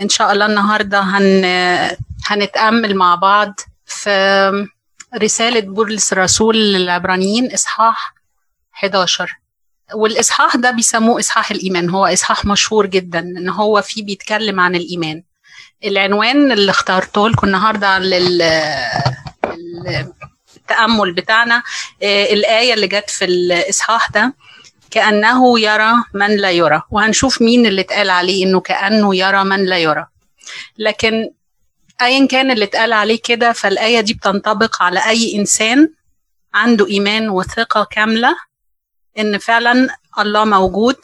إن شاء الله النهاردة هن... هنتأمل مع بعض في رسالة بولس الرسول للعبرانيين إصحاح 11 والإصحاح ده بيسموه إصحاح الإيمان. هو إصحاح مشهور جدا إن هو فيه بيتكلم عن الإيمان. العنوان اللي اخترته لكم النهاردة لل التأمل بتاعنا الآية اللي جت في الإصحاح ده كأنه يرى من لا يرى. وهنشوف مين اللي اتقال عليه إنه كأنه يرى من لا يرى. لكن ايا كان اللي اتقال عليه كده فالآية دي بتنطبق على أي إنسان عنده إيمان وثقة كاملة إن فعلا الله موجود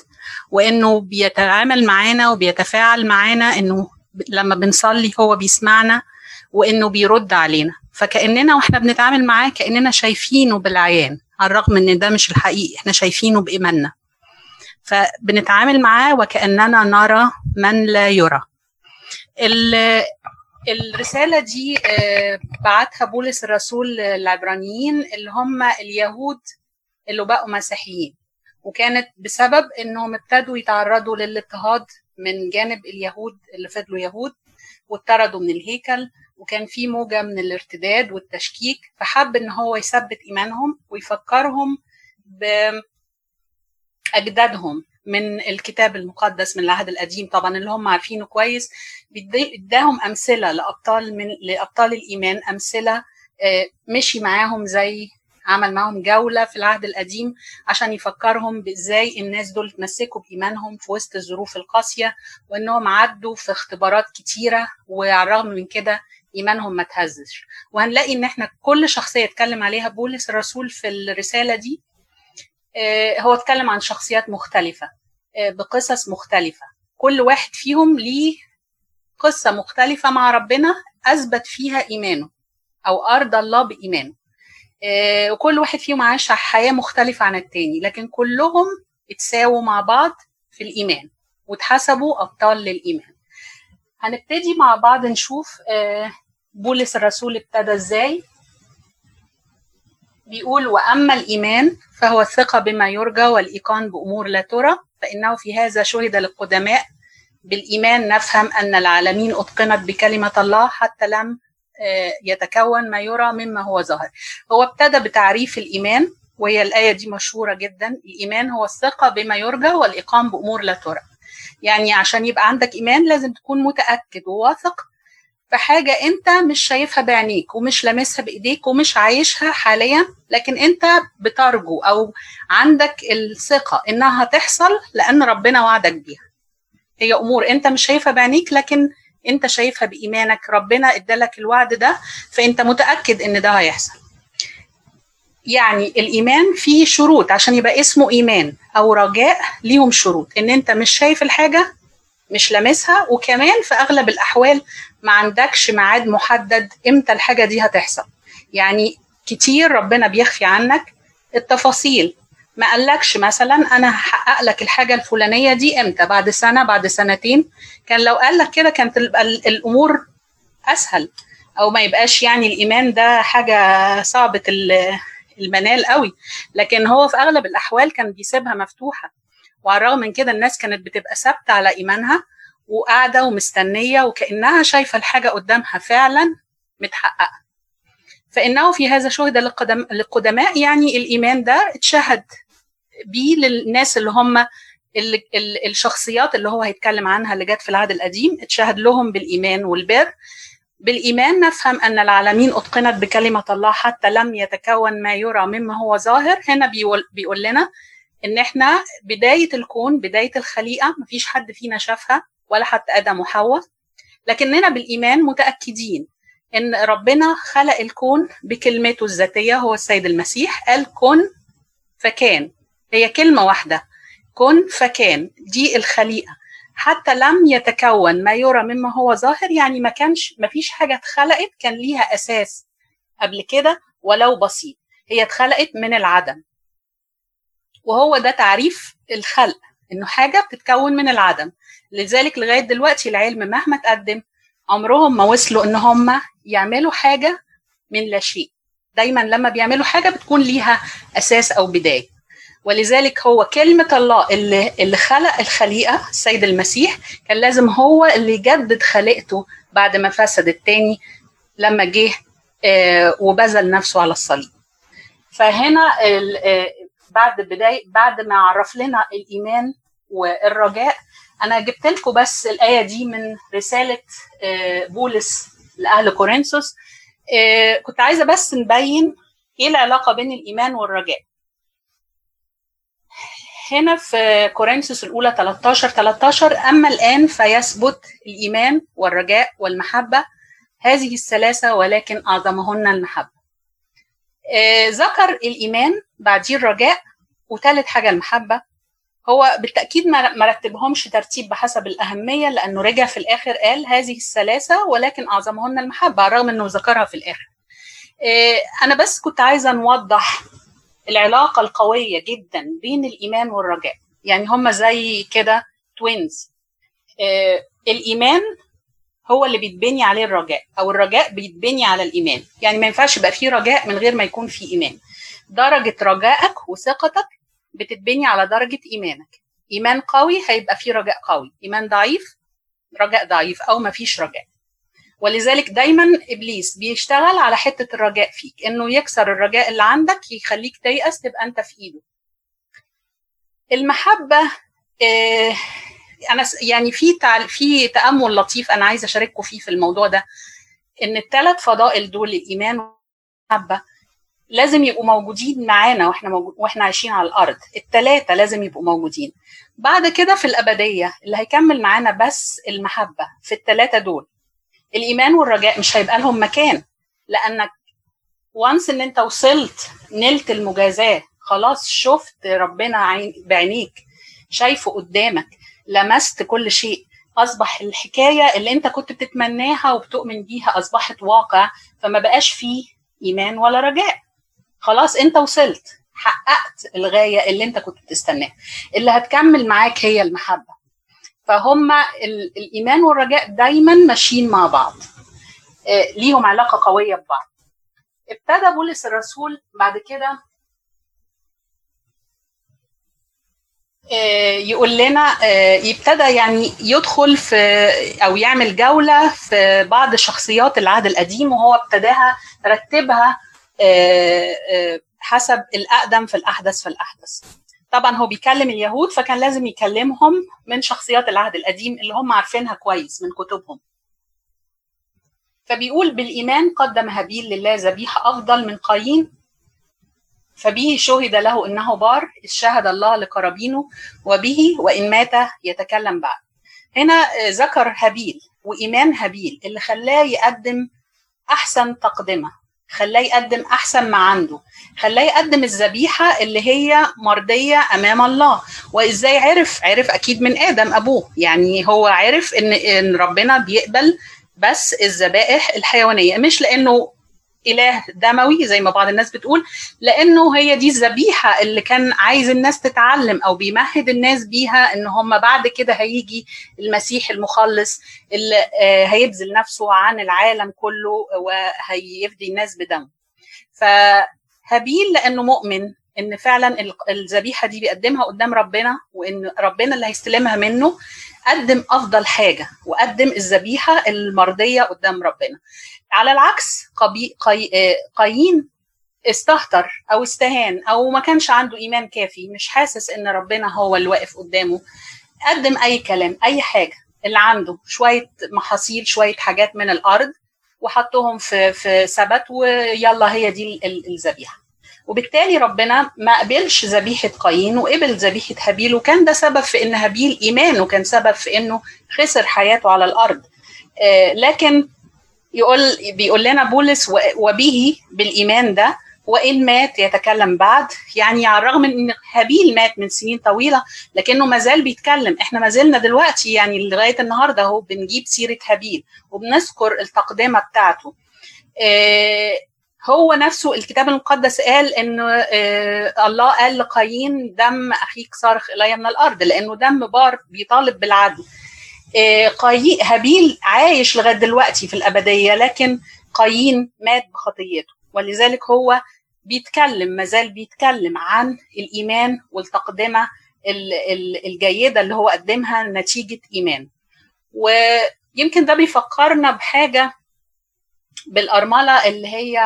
وإنه بيتعامل معانا وبيتفاعل معانا إنه لما بنصلي هو بيسمعنا وإنه بيرد علينا. فكأننا وإحنا بنتعامل معاه كأننا شايفينه بالعيان. على الرغم إن ده مش الحقيقي إحنا شايفينه بإيماننا. فبنتعامل معاه وكأننا نرى من لا يرى. الرسالة دي بعتها بولس الرسول للعبرانيين اللي هم اليهود اللي بقوا مسيحيين. وكانت بسبب إنهم ابتدوا يتعرضوا للاضطهاد من جانب اليهود اللي فضلوا يهود واتطردوا من الهيكل. وكان في موجة من الارتداد والتشكيك فحب إن هو يثبت إيمانهم ويفكرهم بأجدادهم من الكتاب المقدس من العهد القديم. طبعا اللي هم عارفينه كويس اداهم أمثلة لأبطال من لأبطال الإيمان أمثلة مشي معاهم زي عمل معاهم جولة في العهد القديم عشان يفكرهم بإزاي الناس دول اتمسكوا بإيمانهم في وسط الظروف القاسية وإنهم عدوا في اختبارات كتيرة وعلى الرغم من كده إيمانهم ما تهزش. وهنلاقي إن إحنا كل شخصية اتكلم عليها بولس الرسول في الرسالة دي هو اتكلم عن شخصيات مختلفة بقصص مختلفة. كل واحد فيهم ليه قصة مختلفة مع ربنا أثبت فيها إيمانه أو أرضى الله بإيمانه. وكل واحد فيهم عاش حياة مختلفة عن التاني لكن كلهم اتساووا مع بعض في الإيمان واتحسبوا أبطال للإيمان. هنبتدي مع بعض نشوف بولس الرسول ابتدى إزاي؟ بيقول وأما الإيمان فهو الثقه بما يرجى والإيقان بأمور لا ترى فإنه في هذا شهد للقدماء بالإيمان. نفهم أن العالمين أتقنت بكلمة الله حتى لم يتكون ما يرى مما هو ظاهر. هو ابتدى بتعريف الإيمان وهي الآية دي مشهورة جدا. الإيمان هو الثقة بما يرجى والإيقان بأمور لا ترى. يعني عشان يبقى عندك إيمان لازم تكون متأكد وواثق في حاجة أنت مش شايفها بعينيك ومش لامسها بإيديك ومش عايشها حاليا لكن أنت بترجو أو عندك الثقة إنها هتحصل لأن ربنا وعدك بيها. هي أمور أنت مش شايفها بعينيك لكن أنت شايفها بإيمانك. ربنا إدالك الوعد ده فأنت متأكد إن ده هيحصل. يعني الإيمان فيه شروط عشان يبقى اسمه إيمان أو رجاء ليهم شروط. إن أنت مش شايف الحاجة مش لامسها. وكمان في أغلب الأحوال ما عندكش ميعاد محدد إمتى الحاجة دي هتحصل. يعني كتير ربنا بيخفي عنك التفاصيل. ما قالكش مثلا أنا هحقق لك الحاجة الفلانية دي إمتى؟ بعد سنة بعد سنتين؟ كان لو قال لك كده كانت الأمور أسهل. أو ما يبقاش يعني الإيمان ده حاجة صعبة المنال قوي. لكن هو في أغلب الأحوال كان بيسيبها مفتوحة. وعلى الرغم من كده الناس كانت بتبقى ثابتة على إيمانها وقاعدة ومستنية وكأنها شايفة الحاجة قدامها فعلا متحققة. فإنه في هذا شهد للقدم للقدماء يعني الإيمان ده اتشهد بيه للناس اللي هم الشخصيات اللي هو هيتكلم عنها اللي جت في العهد القديم اتشهد لهم بالإيمان والبر. بالإيمان نفهم أن العالمين أتقنت بكلمة الله حتى لم يتكون ما يرى مما هو ظاهر. هنا بيقول, بيقول لنا إن إحنا بداية الكون بداية الخليقة مفيش حد فينا شافها ولا حتى آدم وحواء لكننا بالإيمان متأكدين إن ربنا خلق الكون بكلمته الذاتية هو السيد المسيح قال كن فكان. هي كلمة واحدة كن فكان دي الخليقة. حتى لم يتكون ما يرى مما هو ظاهر يعني ما كانش ما فيش حاجة اتخلقت كان ليها أساس قبل كده ولو بسيط. هي اتخلقت من العدم. وهو ده تعريف الخلق إنه حاجة بتتكون من العدم. لذلك لغاية دلوقتي العلم مهما تقدم عمرهم ما وصلوا إن هم يعملوا حاجة من لا شيء. دايما لما بيعملوا حاجة بتكون ليها أساس أو بداية. ولذلك هو كلمة الله اللي, اللي خلق الخليقة السيد المسيح كان لازم هو اللي يجدد خليقته بعد ما فسد التاني لما جه وبذل نفسه على الصليب. فهنا بعد بداية بعد ما عرف لنا الإيمان والرجاء أنا جبت لكم بس الآية دي من رسالة بولس لأهل كورنثوس. كنت عايزة بس نبين إيه العلاقة بين الإيمان والرجاء. هنا في كورنثوس الأولى 13 13 أما الآن فيثبت الإيمان والرجاء والمحبة. هذه الثلاثة ولكن أعظمهن المحبة. آه ذكر الإيمان بعديه الرجاء وثالث حاجة المحبة هو بالتأكيد ما رتبهمش ترتيب بحسب الأهمية لأنه رجع في الآخر قال هذه الثلاثة ولكن أعظمهن المحبة رغم أنه ذكرها في الآخر. آه أنا بس كنت عايزة نوضح العلاقة القوية جدا بين الإيمان والرجاء. يعني هما زي كده توينز آه الإيمان هو اللي بيتبني عليه الرجاء أو الرجاء بيتبني على الإيمان. يعني ما ينفعش يبقى فيه رجاء من غير ما يكون فيه إيمان. درجة رجائك وثقتك بتتبني على درجة إيمانك. إيمان قوي هيبقى فيه رجاء قوي. إيمان ضعيف رجاء ضعيف أو ما فيش رجاء. ولذلك دايما إبليس بيشتغل على حتة الرجاء فيك. إنه يكسر الرجاء اللي عندك يخليك تيأس تبقى أنت في إيده. المحبة آه أنا يعني في في تأمل لطيف أنا عايزة أشارككم فيه في الموضوع ده إن الثلاث فضائل دول الإيمان والمحبة لازم يبقوا موجودين معانا وإحنا موجود وإحنا عايشين على الأرض. الثلاثه لازم يبقوا موجودين. بعد كده في الأبدية اللي هيكمل معانا بس المحبة في الثلاثه دول الإيمان والرجاء مش هيبقى لهم مكان لأنك وانس إن أنت وصلت نلت المجازاة خلاص شفت ربنا بعينيك شايفه قدامك لمست كل شيء. أصبح الحكاية اللي أنت كنت بتتمناها وبتؤمن بيها أصبحت واقع فما بقاش فيه إيمان ولا رجاء. خلاص أنت وصلت. حققت الغاية اللي أنت كنت بتستناها. اللي هتكمل معاك هي المحبة. فهم الإيمان والرجاء دايما ماشيين مع بعض. ليهم علاقة قوية ببعض. ابتدى بولس الرسول بعد كده يقول لنا يبتدى يعني يدخل في أو يعمل جولة في بعض شخصيات العهد القديم وهو ابتداها رتبها حسب الأقدم في الأحدث في الأحدث. طبعا هو بيكلم اليهود فكان لازم يكلمهم من شخصيات العهد القديم اللي هم عارفينها كويس من كتبهم. فبيقول بالإيمان قدم هابيل لله ذبيحة أفضل من قايين فبه شهد له إنه بار إذ شهد الله لقرابينه وبه وإن مات يتكلم بعد. هنا ذكر هابيل وإيمان هابيل اللي خلاه يقدم أحسن تقدمة خلاه يقدم أحسن ما عنده خلاه يقدم الذبيحة اللي هي مرضية أمام الله. وإزاي عرف؟ عرف أكيد من آدم أبوه. يعني هو عرف إن إن ربنا بيقبل بس الذبائح الحيوانية مش لأنه إله دموي زي ما بعض الناس بتقول لأنه هي دي الذبيحة اللي كان عايز الناس تتعلم أو بيمهد الناس بيها إن هم بعد كده هيجي المسيح المخلص اللي هيبذل نفسه عن العالم كله وهيفدي الناس بدمه. فهابيل لأنه مؤمن إن فعلا الذبيحة دي بيقدمها قدام ربنا وإن ربنا اللي هيستلمها منه قدم أفضل حاجة وقدم الذبيحة المرضية قدام ربنا. على العكس قبي... قي... قايين استهتر أو استهان أو ما كانش عنده إيمان كافي مش حاسس إن ربنا هو اللي واقف قدامه. قدم أي كلام أي حاجة اللي عنده شوية محاصيل شوية حاجات من الأرض وحطهم في في سبت ويلا هي دي الذبيحة. وبالتالي ربنا ما قبلش ذبيحة قايين وقبل ذبيحة هابيل وكان ده سبب في إن هابيل إيمانه كان سبب في إنه خسر حياته على الأرض. آه لكن يقول بيقول لنا بولس وبه بالإيمان ده وإن مات يتكلم بعد. يعني على الرغم إن هابيل مات من سنين طويلة لكنه ما زال بيتكلم. إحنا ما زلنا دلوقتي يعني لغاية النهارده أهو بنجيب سيرة هابيل وبنذكر التقدمة بتاعته. آه هو نفسه الكتاب المقدس قال ان آه الله قال لقايين دم أخيك صارخ إلي من الأرض. لأنه دم بار بيطالب بالعدل. قايين هابيل عايش لغاية دلوقتي في الأبدية لكن قايين مات بخطيته. ولذلك هو بيتكلم مازال بيتكلم عن الإيمان والتقدمة الجيدة اللي هو قدمها نتيجة إيمان. ويمكن ده بيفكرنا بحاجة بالأرملة اللي هي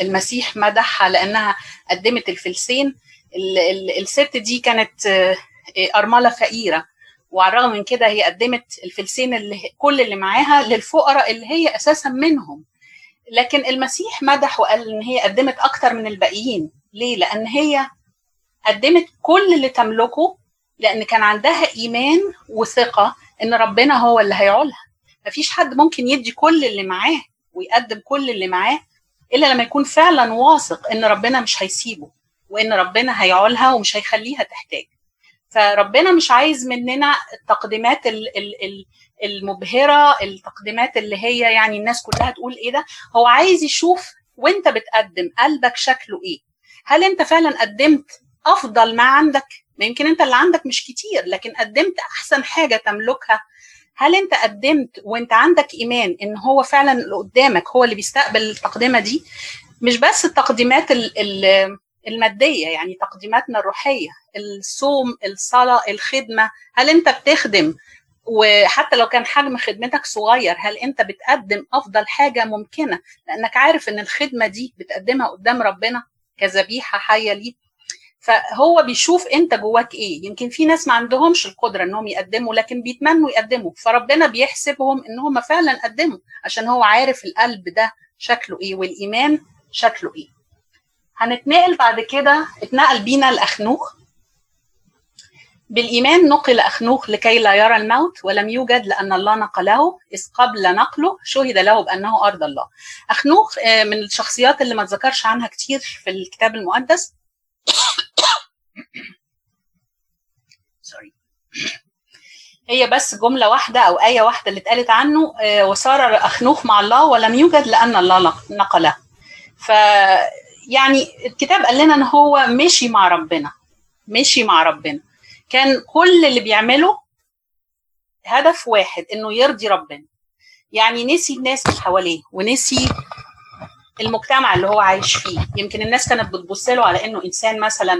المسيح مدحها لأنها قدمت الفلسين. الست دي كانت أرملة فقيرة. وعلى الرغم من كده هي قدمت الفلسين اللي كل اللي معاها للفقراء اللي هي أساسا منهم. لكن المسيح مدح وقال إن هي قدمت أكتر من الباقيين. ليه؟ لأن هي قدمت كل اللي تملكه لأن كان عندها إيمان وثقة إن ربنا هو اللي هيعولها. مفيش حد ممكن يدي كل اللي معاه ويقدم كل اللي معاه إلا لما يكون فعلا واثق إن ربنا مش هيسيبه وإن ربنا هيعولها ومش هيخليها تحتاج. فربنا مش عايز مننا التقديمات ال ال ال المبهرة التقديمات اللي هي يعني الناس كلها تقول إيه ده؟ هو عايز يشوف وأنت بتقدم قلبك شكله إيه. هل أنت فعلا قدمت أفضل ما عندك؟ يمكن أنت اللي عندك مش كتير لكن قدمت أحسن حاجة تملكها. هل أنت قدمت وأنت عندك إيمان إن هو فعلا اللي قدامك هو اللي بيستقبل التقدمة دي؟ مش بس التقديمات ال ال المادية يعني تقديماتنا الروحية الصوم الصلاة الخدمة. هل أنت بتخدم؟ وحتى لو كان حجم خدمتك صغير هل أنت بتقدم أفضل حاجة ممكنة؟ لأنك عارف إن الخدمة دي بتقدمها قدام ربنا كذبيحة حية ليه فهو بيشوف أنت جواك إيه. يمكن في ناس ما عندهمش القدرة إنهم يقدموا لكن بيتمنوا يقدموا. فربنا بيحسبهم ان هم فعلا قدموا عشان هو عارف القلب ده شكله إيه والإيمان شكله إيه. هنتنقل بعد كده اتنقل بينا لأخنوخ. بالإيمان نقل أخنوخ لكي لا يرى الموت ولم يوجد لأن الله نقله إذ قبل نقله شهد له بأنه أرض الله. أخنوخ من الشخصيات اللي ما تذكرش عنها كتير في الكتاب المقدس. سوري هي بس جملة واحدة أو آية واحدة اللي اتقالت عنه وصار أخنوخ مع الله ولم يوجد لأن الله نقله. ف يعني الكتاب قال لنا إن هو مشي مع ربنا مشي مع ربنا. كان كل اللي بيعمله هدف واحد إنه يرضي ربنا. يعني نسي الناس اللي حواليه ونسي المجتمع اللي هو عايش فيه. يمكن الناس كانت بتبص له على إنه إنسان مثلا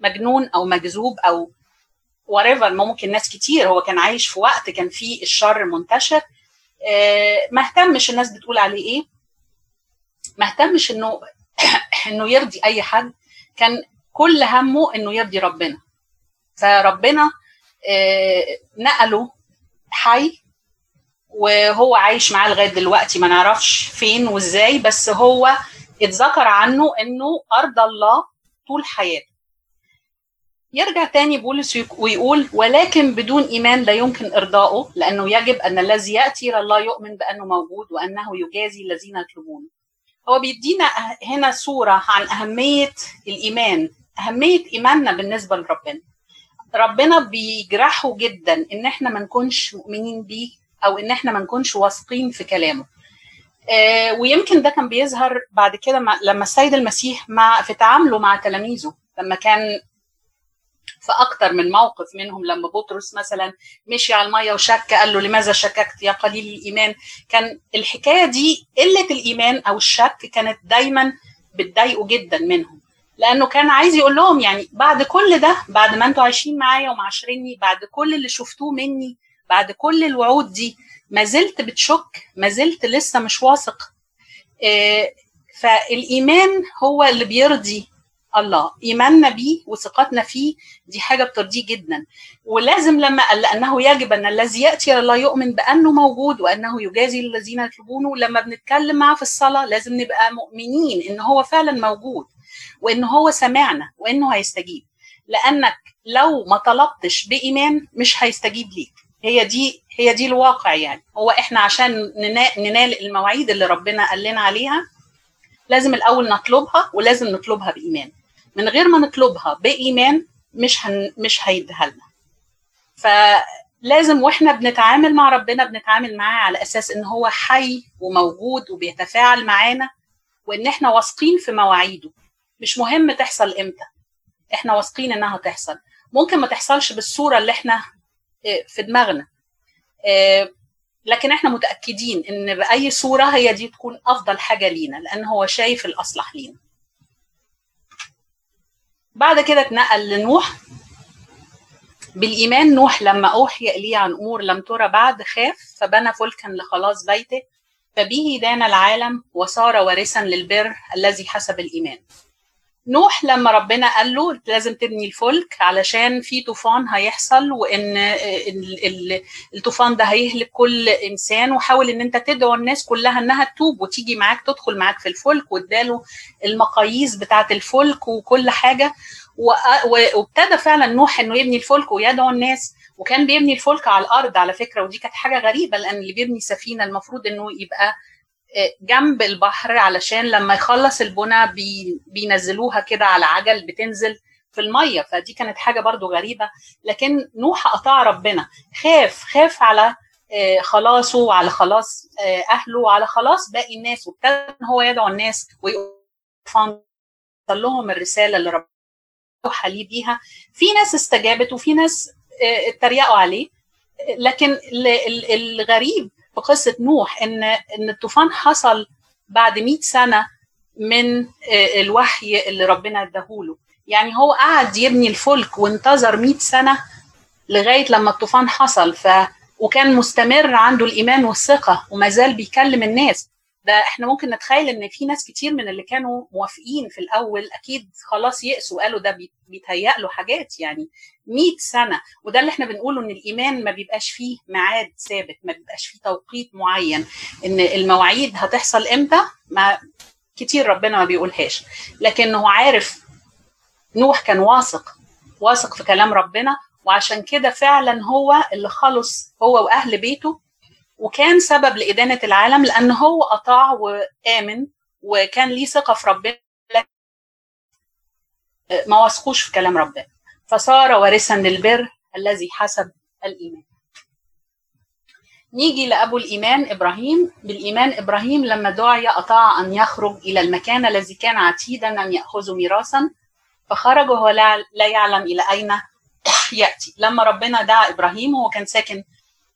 مجنون أو مجذوب أو وريفر ممكن ناس كتير. هو كان عايش في وقت كان فيه الشر منتشر. ما اهتمش الناس بتقول عليه إيه؟ ما اهتمش إنه انه يرضي أي حد كان كل همه إنه يرضي ربنا. فربنا نقله حي وهو عايش معاه لغاية دلوقتي ما نعرفش فين وإزاي بس هو اتذكر عنه إنه ارضى الله طول حياته. يرجع تاني بولس ويقول ولكن بدون إيمان لا يمكن ارضائه لأنه يجب أن الذي يأتي إلى الله يؤمن بأنه موجود وأنه يجازي الذين يطلبونه هو بيدينا هنا صورة عن أهمية الإيمان. أهمية إيماننا بالنسبة لربنا. ربنا بيجرحه جدا إن إحنا ما نكونش مؤمنين بيه أو إن إحنا ما نكونش واثقين في كلامه. آه ويمكن ده كان بيظهر بعد كده لما السيد المسيح مع في تعامله مع تلاميذه. لما كان في أكتر من موقف منهم لما بطرس مثلا مشي على المية وشك قال له لماذا شككت يا قليل الإيمان؟ كان الحكاية دي قلة الإيمان أو الشك كانت دايما بتضايقه جدا منهم. لأنه كان عايز يقول لهم يعني بعد كل ده بعد ما أنتوا عايشين معايا ومعاشريني بعد كل اللي شفتوه مني بعد كل الوعود دي ما زلت بتشك ما زلت لسه مش واثق. إيه فالإيمان هو اللي بيرضي الله إيماننا بيه وثقتنا فيه دي حاجة بترضيه جدا. ولازم لما قال لأنه يجب أن الذي يأتي الله يؤمن بأنه موجود وأنه يجازي الذين يطلبونه. لما بنتكلم معاه في الصلاة لازم نبقى مؤمنين إن هو فعلا موجود وإن هو سمعنا وانه هيستجيب. لأنك لو ما طلبتش بإيمان مش هيستجيب ليك. هي دي هي دي الواقع يعني. هو إحنا عشان ننال المواعيد اللي ربنا قال لنا عليها لازم الأول نطلبها ولازم نطلبها بإيمان. من غير ما نطلبها بإيمان مش هن مش هيديها لنا. فلازم وإحنا بنتعامل مع ربنا بنتعامل معاه على أساس إن هو حي وموجود وبيتفاعل معانا وإن إحنا واثقين في مواعيده. مش مهم تحصل إمتى. إحنا واثقين إنها تحصل. ممكن ما تحصلش بالصورة اللي إحنا في دماغنا. لكن إحنا متأكدين إن بأي صورة هي دي تكون أفضل حاجة لينا لأن هو شايف الأصلح لينا. بعد كده اتنقل لنوح. بالإيمان نوح لما أوحي إليه عن أمور لم ترى بعد خاف فبنى فلكا لخلاص بيته فبه دان العالم وصار وارثا للبر الذي حسب الإيمان. نوح لما ربنا قال له لازم تبني الفلك علشان في طوفان هيحصل وإن الطوفان ده هيهلك كل إنسان وحاول إن أنت تدعو الناس كلها إنها تتوب وتيجي معاك تدخل معاك في الفلك واداله المقاييس بتاعة الفلك وكل حاجة. وابتدى فعلا نوح إنه يبني الفلك ويدعو الناس وكان بيبني الفلك على الأرض على فكرة ودي كانت حاجة غريبة لأن اللي بيبني سفينة المفروض إنه يبقى جنب البحر علشان لما يخلص البنى بي بينزلوها كده على عجل بتنزل في المية. فدي كانت حاجة برضو غريبة. لكن نوح اطاع ربنا. خاف خاف على خلاصه وعلى خلاص أهله وعلى خلاص باقي الناس. وابتدى هو يدعو الناس ويوصل لهم الرسالة اللي ربنا اوحى ليه بيها. في ناس استجابت وفي ناس اتريقوا عليه. لكن الغريب في قصه نوح ان إن الطوفان حصل بعد 100 سنة من الوحي اللي ربنا اداهوله. يعني هو قعد يبني الفلك وانتظر 100 سنة لغاية لما الطوفان حصل. ف وكان مستمر عنده الإيمان والثقة وما زال بيكلم الناس. ده إحنا ممكن نتخيل إن في ناس كتير من اللي كانوا موافقين في الأول أكيد خلاص يأسوا قالوا ده بيتهيأ له حاجات يعني 100 سنة. وده اللي إحنا بنقوله إن الإيمان ما بيبقاش فيه ميعاد ثابت ما بيبقاش فيه توقيت معين. إن المواعيد هتحصل إمتى؟ ما كتير ربنا ما بيقولهاش. لكنه عارف نوح كان واثق واثق في كلام ربنا وعشان كده فعلا هو اللي خلص هو وأهل بيته وكان سبب لإدانة العالم لأن هو أطاع وآمن وكان ليه ثقة في ربنا. ما وثقوش في كلام ربنا. فصار وارثا للبر الذي حسب الإيمان. نيجي لأبو الإيمان إبراهيم. بالإيمان إبراهيم لما دعي أطاع أن يخرج إلى المكان الذي كان عتيدا أن يأخذه ميراثا فخرج وهو لا يعلم إلى أين يأتي. لما ربنا دعا إبراهيم هو كان ساكن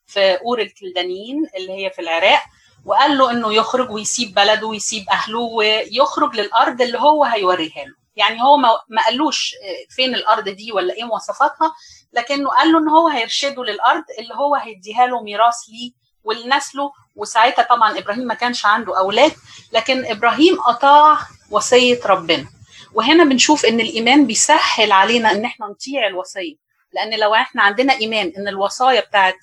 في اور الكلدانيين اللي هي في العراق وقال له إنه يخرج ويسيب بلده ويسيب أهله ويخرج للأرض اللي هو هيوريها له. يعني هو ما قالوش فين الأرض دي ولا إيه مواصفاتها لكنه قال له إن هو هيرشده للأرض اللي هو هيديها له ميراث ليه ولنسله وساعتها طبعا إبراهيم ما كانش عنده أولاد لكن إبراهيم أطاع وصية ربنا. وهنا بنشوف إن الإيمان بيسهل علينا إن إحنا نطيع الوصية لأن لو إحنا عندنا إيمان إن الوصايا بتاعت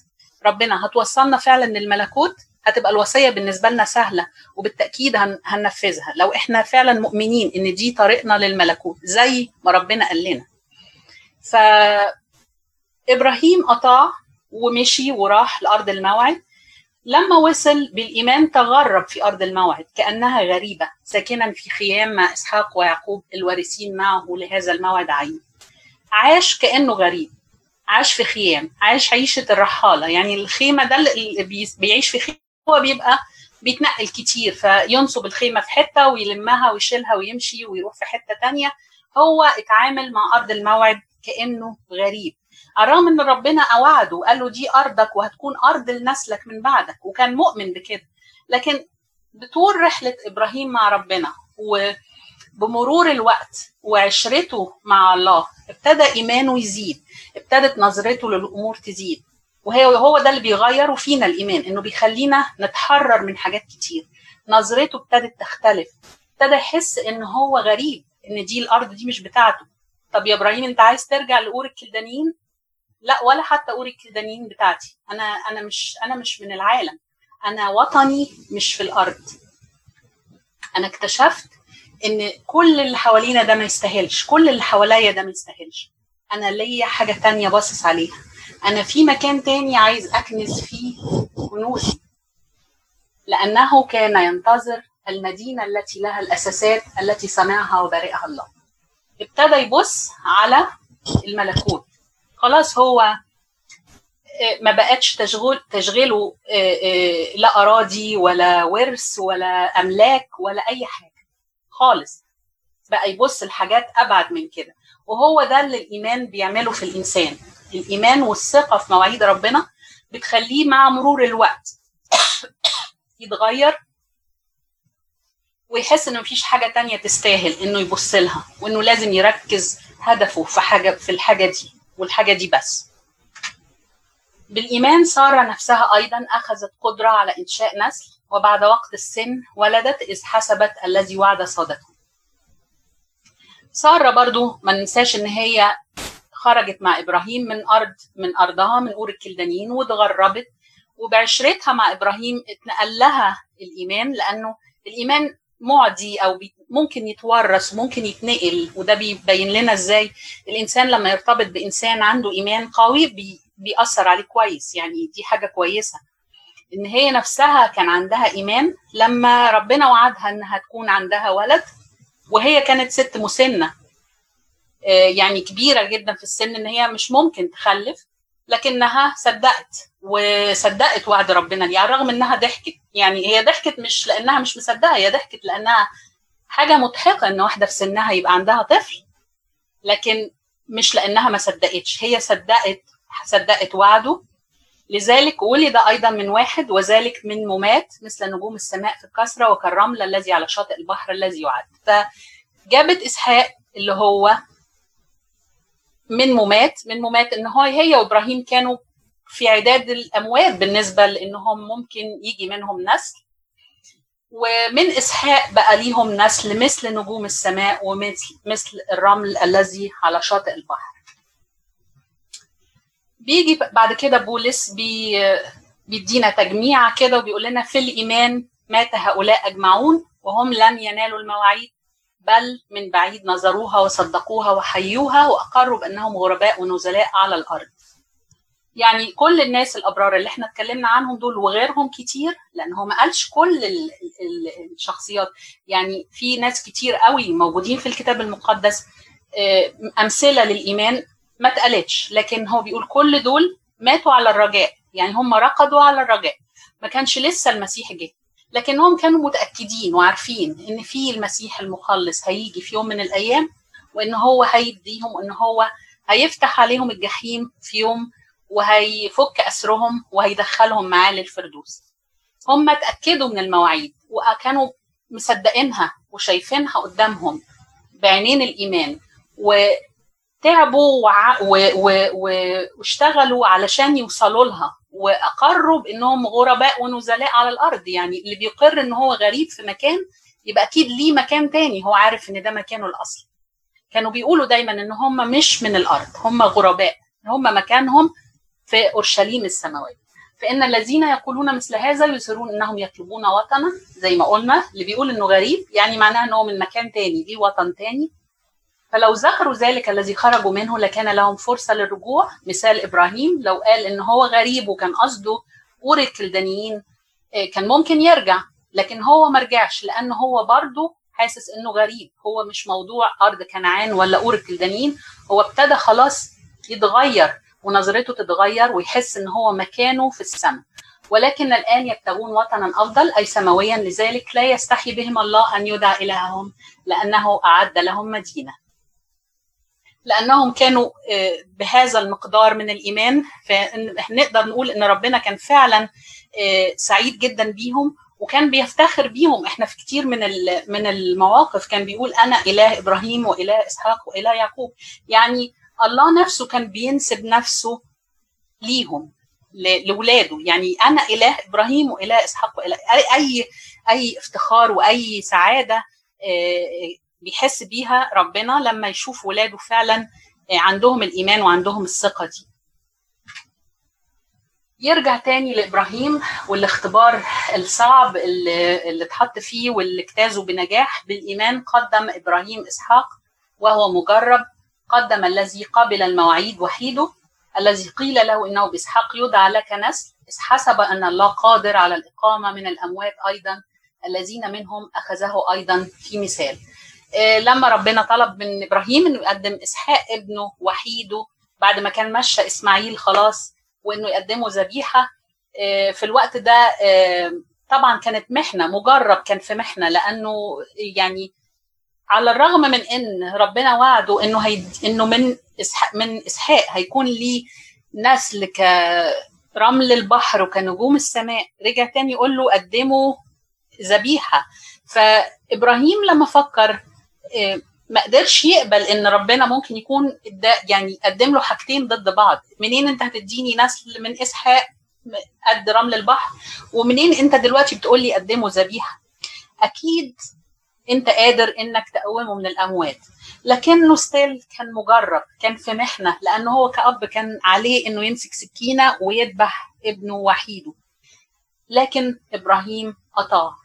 ربنا هتوصلنا فعلا للملكوت هتبقى الوصية بالنسبة لنا سهلة وبالتأكيد هننفذها. لو إحنا فعلا مؤمنين إن دي طريقنا للملكوت زي ما ربنا قال لنا. ف إبراهيم أطاع ومشي وراح لأرض الموعد. لما وصل بالإيمان تغرب في أرض الموعد كأنها غريبة ساكنا في خيام مع إسحاق ويعقوب الوارثين معه لهذا الموعد عين. عاش كأنه غريب. عاش في خيام عاش عيشة الرحالة. يعني الخيمة ده اللي بيعيش في خيمة هو بيبقى بيتنقل كتير فينصب الخيمة في حتة ويلمها ويشيلها ويمشي ويروح في حتة تانية. هو اتعامل مع أرض الموعد كأنه غريب. الرغم ان ربنا أوعده وقال له دي أرضك وهتكون أرض لنسلك من بعدك وكان مؤمن بكده. لكن بطول رحلة إبراهيم مع ربنا وبمرور الوقت وعشرته مع الله ابتدى إيمانه يزيد ابتدت نظرته للأمور تزيد. وهي هو ده اللي بيغير فينا الإيمان إنه بيخلينا نتحرر من حاجات كتير. نظرته ابتدت تختلف ابتدى يحس إن هو غريب إن دي الأرض دي مش بتاعته. طب يا إبراهيم أنت عايز ترجع لأور الكلدانيين؟ لا ولا حتى أور الكلدانيين بتاعتي. أنا أنا مش أنا مش من العالم. أنا وطني مش في الأرض. أنا اكتشفت إن كل اللي حوالينا ده ما يستاهلش كل اللي حواليا ده ما يستاهلش. أنا ليا حاجة تانية باصص عليها. أنا في مكان تاني عايز اكنز فيه كنوزي لأنه كان ينتظر المدينة التي لها الأساسات التي صنعها وبارئها الله. ابتدى يبص على الملكوت. خلاص هو ما بقتش تشغل تشغيله لا أراضي ولا ورث ولا أملاك ولا أي حاجة. خالص. بقى يبص لحاجات أبعد من كده. وهو ده اللي الإيمان بيعمله في الإنسان. الإيمان والثقة في مواعيد ربنا بتخليه مع مرور الوقت يتغير ويحس إنه مفيش حاجة تانية تستاهل إنه يبص لها وإنه لازم يركز هدفه في حاجة في الحاجة دي والحاجة دي بس. بالإيمان سارة نفسها أيضا أخذت قدرة على إنشاء نسل وبعد وقت السن ولدت إذ حسبت الذي وعد صادته. سارة برضو ما ننساش إن هي خرجت مع إبراهيم من ارض من أرضها من أور الكلدانيين واتغربت وبعشرتها مع إبراهيم اتنقل لها الإيمان لأنه الإيمان معدي أو ممكن يتورث وممكن يتنقل وده بيبين لنا إزاي الإنسان لما يرتبط بإنسان عنده إيمان قوي بي بيأثر عليه كويس يعني دي حاجة كويسة. إن هي نفسها كان عندها إيمان لما ربنا وعدها إنها تكون عندها ولد وهي كانت ست مسنة. يعني كبيرة جدا في السن إن هي مش ممكن تخلف لكنها صدقت وصدقت وعد ربنا ليها رغم إنها ضحكت. يعني هي ضحكت مش لأنها مش مصدقة هي ضحكت لأنها حاجة مضحكة إن واحدة في سنها يبقى عندها طفل لكن مش لأنها ما صدقتش. هي صدقت صدقت وعده لذلك ولد أيضا من واحد وذلك من ممات مثل نجوم السماء في الكسرة وكالرمل الذي على شاطئ البحر الذي يعد. فجابت إسحاق اللي هو من ممات من ممات إن هو هي وإبراهيم كانوا في عداد الأموات بالنسبة لإنهم ممكن يجي منهم نسل. ومن إسحاق بقى ليهم نسل مثل نجوم السماء ومثل مثل الرمل الذي على شاطئ البحر. بيجي بعد كده بولس بي بيدينا تجميع كده وبيقول لنا في الإيمان مات هؤلاء أجمعون وهم لم ينالوا المواعيد بل من بعيد نظروها وصدقوها وحيوها وأقروا بأنهم غرباء ونزلاء على الأرض. يعني كل الناس الأبرار اللي إحنا اتكلمنا عنهم دول وغيرهم كتير لأن هو ما قالش كل ال ال الشخصيات يعني في ناس كتير قوي موجودين في الكتاب المقدس أمثلة للإيمان ما اتقالتش. لكن هو بيقول كل دول ماتوا على الرجاء. يعني هم رقدوا على الرجاء. ما كانش لسه المسيح جه. لكنهم كانوا متأكدين وعارفين إن في المسيح المخلص هيجي في يوم من الأيام وإن هو هيديهم وإن هو هيفتح عليهم الجحيم في يوم وهيفك أسرهم وهيدخلهم معاه للفردوس هم اتأكدوا من المواعيد وكانوا مصدقينها وشايفينها قدامهم بعينين الإيمان. وتعبوا وع... و... و... واشتغلوا علشان يوصلوا لها وأقروا بإنهم غرباء ونزلاء على الأرض. يعني اللي بيقر إن هو غريب في مكان يبقى أكيد ليه مكان تاني هو عارف إن ده مكانه الاصلي كانوا بيقولوا دايما إن هم مش من الأرض هم غرباء هم مكانهم في أورشليم السماوية. فإن الذين يقولون مثل هذا يصرون إنهم يطلبون وطنا زي ما قلنا اللي بيقول إنه غريب يعني معناها انه من مكان تاني ليه وطن تاني؟ فلو ذكروا ذلك الذي خرجوا منه لكان لهم فرصة للرجوع. مثال إبراهيم لو قال إن هو غريب وكان قصده اور الكلدانيين كان ممكن يرجع لكن هو ما رجعش لأن هو برضه حاسس إنه غريب. هو مش موضوع أرض كنعان ولا اور الكلدانيين. هو ابتدى خلاص يتغير ونظرته تتغير ويحس إن هو مكانه في السماء. ولكن الآن يبتغون وطنا أفضل أي سماويا لذلك لا يستحي بهم الله أن يدعى إلههم لأنه أعد لهم مدينة. لأنهم كانوا بهذا المقدار من الإيمان. فنقدر نقول إن ربنا كان فعلا سعيد جدا بيهم وكان بيفتخر بيهم. إحنا في كتير من من المواقف كان بيقول أنا إله إبراهيم وإله إسحاق وإله يعقوب. يعني الله نفسه كان بينسب نفسه ليهم لاولاده يعني أنا إله إبراهيم وإله إسحاق وإله اي أي افتخار وأي سعادة بيحس بيها ربنا لما يشوف ولاده فعلا عندهم الإيمان وعندهم الثقة دي. يرجع تاني لإبراهيم والاختبار الصعب اللي, اللي اتحط فيه واللي اجتازه بنجاح. بالإيمان قدم إبراهيم إسحاق وهو مجرب قدم الذي قبل المواعيد وحيده الذي قيل له إنه بإسحاق يدعى لك نسل. اذ حسب أن الله قادر على الإقامة من الأموات أيضا الذين منهم أخذه أيضا في مثال. لما ربنا طلب من إبراهيم إنه يقدم إسحاق ابنه وحيده بعد ما كان مشى إسماعيل خلاص وإنه يقدمه ذبيحة في الوقت ده طبعا كانت محنة مجرب كان في محنة لأنه يعني على الرغم من إن ربنا وعده إنه هيد... إنه من إسحاق من إسحاق هيكون ليه نسل كرمل البحر وكنجوم السماء رجع تاني يقول له قدموا ذبيحة. فإبراهيم لما فكر ما قدرش يقبل إن ربنا ممكن يكون يعني قدم له حاجتين ضد بعض. منين أنت هتديني نسل من إسحاق قد رمل البحر؟ ومنين أنت دلوقتي بتقول لي قدمه ذبيحة؟ أكيد أنت قادر إنك تقومه من الأموات. لكنه ستيل كان مجرب كان في محنة لأنه هو كأب كان عليه إنه يمسك سكينة ويذبح ابنه وحيده. لكن إبراهيم اطاع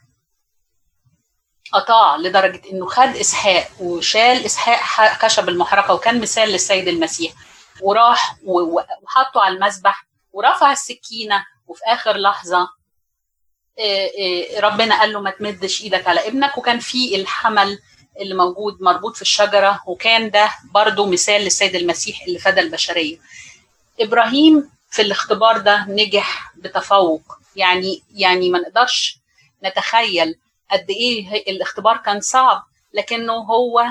اطاع لدرجة إنه خد إسحاق وشال إسحاق خشب المحرقة وكان مثال للسيد المسيح. وراح وحطه على المذبح ورفع السكينة وفي آخر لحظة ربنا قال له ما تمدش إيدك على ابنك. وكان في الحمل اللي موجود مربوط في الشجرة. وكان ده برضه مثال للسيد المسيح اللي فدى البشرية. إبراهيم في الاختبار ده نجح بتفوق. يعني يعني ما نقدرش نتخيل قد إيه الاختبار كان صعب لكنه هو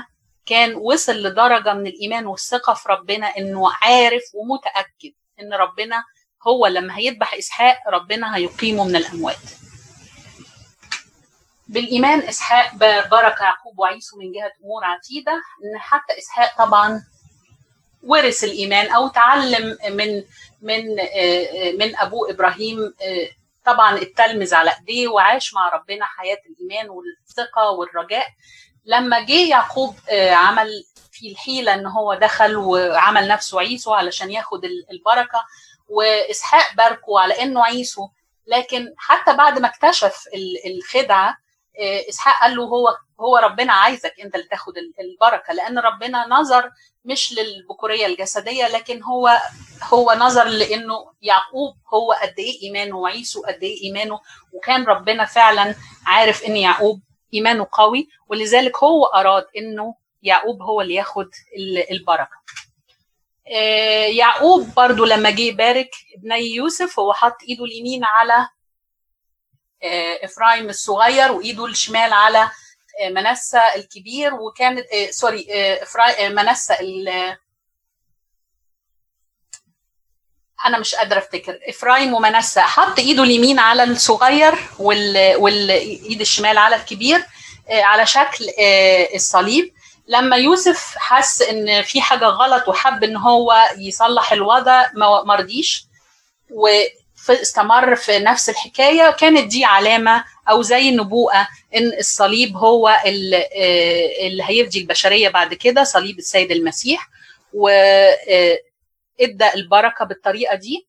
كان وصل لدرجة من الإيمان والثقة في ربنا إنه عارف ومتأكد إن ربنا هو لما هيذبح إسحاق ربنا هيقيمه من الأموات. بالإيمان إسحاق بارك يعقوب وعيسو من جهة أمور عتيدة إن حتى إسحاق طبعا ورث الإيمان أو تعلم من من من أبوه إبراهيم طبعا اتلمذ على إيديه وعاش مع ربنا حياة الإيمان والثقة والرجاء. لما جه يعقوب عمل في الحيلة إن هو دخل وعمل نفسه عيسو علشان ياخد البركة وإسحاق باركه على إنه عيسو. لكن حتى بعد ما اكتشف الخدعة إسحاق قال له هو هو ربنا عايزك انت اللي تاخد البركة لأن ربنا نظر مش للبكورية الجسدية لكن هو هو نظر لإنه يعقوب هو قد إيه إيمانه وعيسو قد إيه إيمانه وكان ربنا فعلا عارف إن يعقوب إيمانه قوي ولذلك هو أراد إنه يعقوب هو اللي ياخد البركة. يعقوب برضو لما جه يبارك ابني يوسف هو حط إيده اليمين على إفرايم الصغير وإيده الشمال على منسى الكبير وكانت sorry منسى أنا مش قادرة أفتكر. إفرايم ومنسى حط إيده اليمين على الصغير وال... والايد الشمال على الكبير على شكل الصليب. لما يوسف حس إن في حاجة غلط وحب إن هو يصلح الوضع ما رضيش واستمر في نفس الحكاية كانت دي علامة أو زي نبوءة إن الصليب هو اللي هيفدي البشرية بعد كده صليب السيد المسيح. وادى البركة بالطريقة دي.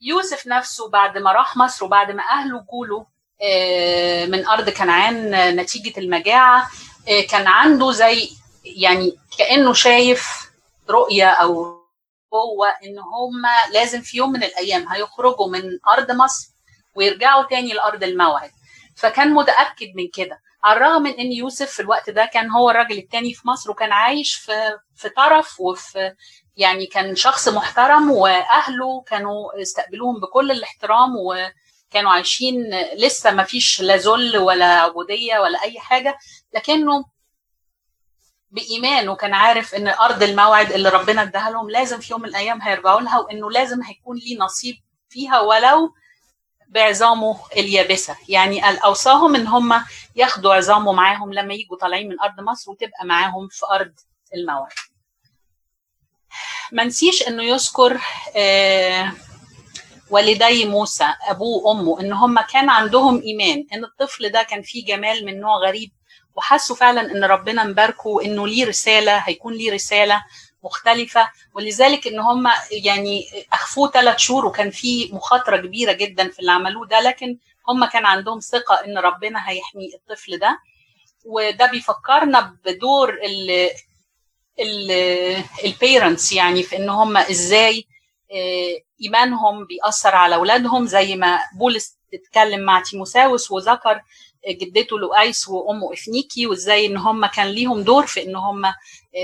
يوسف نفسه بعد ما راح مصر وبعد ما أهله جوله من أرض كنعان نتيجة المجاعة كان عنده زي يعني كأنه شايف رؤية أو هو إن هم لازم في يوم من الأيام هيخرجوا من أرض مصر ويرجعوا تاني لأرض الموعد. فكان متأكد من كده. على الرغم من إن يوسف في الوقت ده كان هو الراجل التاني في مصر وكان عايش في في طرف وفي يعني كان شخص محترم وأهله كانوا استقبلوهم بكل الاحترام وكانوا عايشين لسه ما فيش لا ذل ولا عبودية ولا أي حاجة لكنه بايمانه كان عارف إن أرض الموعد اللي ربنا اداها لهم لازم في يوم من الأيام هيرجعوا لها وإنه لازم هيكون ليه نصيب فيها ولو بعظامه اليابسة. يعني أوصاهم إن هم ياخدوا عظامه معاهم لما يجوا طالعين من أرض مصر وتبقى معاهم في أرض الموعد. ما نسيش إنه يذكر آه والدي موسى أبوه وأمه إن هم كان عندهم إيمان إن الطفل ده كان فيه جمال من نوع غريب. وحسوا فعلا إن ربنا مباركه وإنه ليه رسالة هيكون ليه رسالة مختلفة. ولذلك إن هم يعني أخفوه ثلاث شهور وكان في مخاطرة كبيرة جدا في اللي عملوه ده لكن هم كان عندهم ثقة إن ربنا هيحمي الطفل ده. وده بيفكرنا بدور ال البيرنتس يعني في إن هم إزاي إيمانهم بيأثر على أولادهم. زي ما بولس اتكلم مع تيموساوس وذكر جدته لؤيس وامه إفنيكي وإزاي إن هم كان ليهم دور في إن هم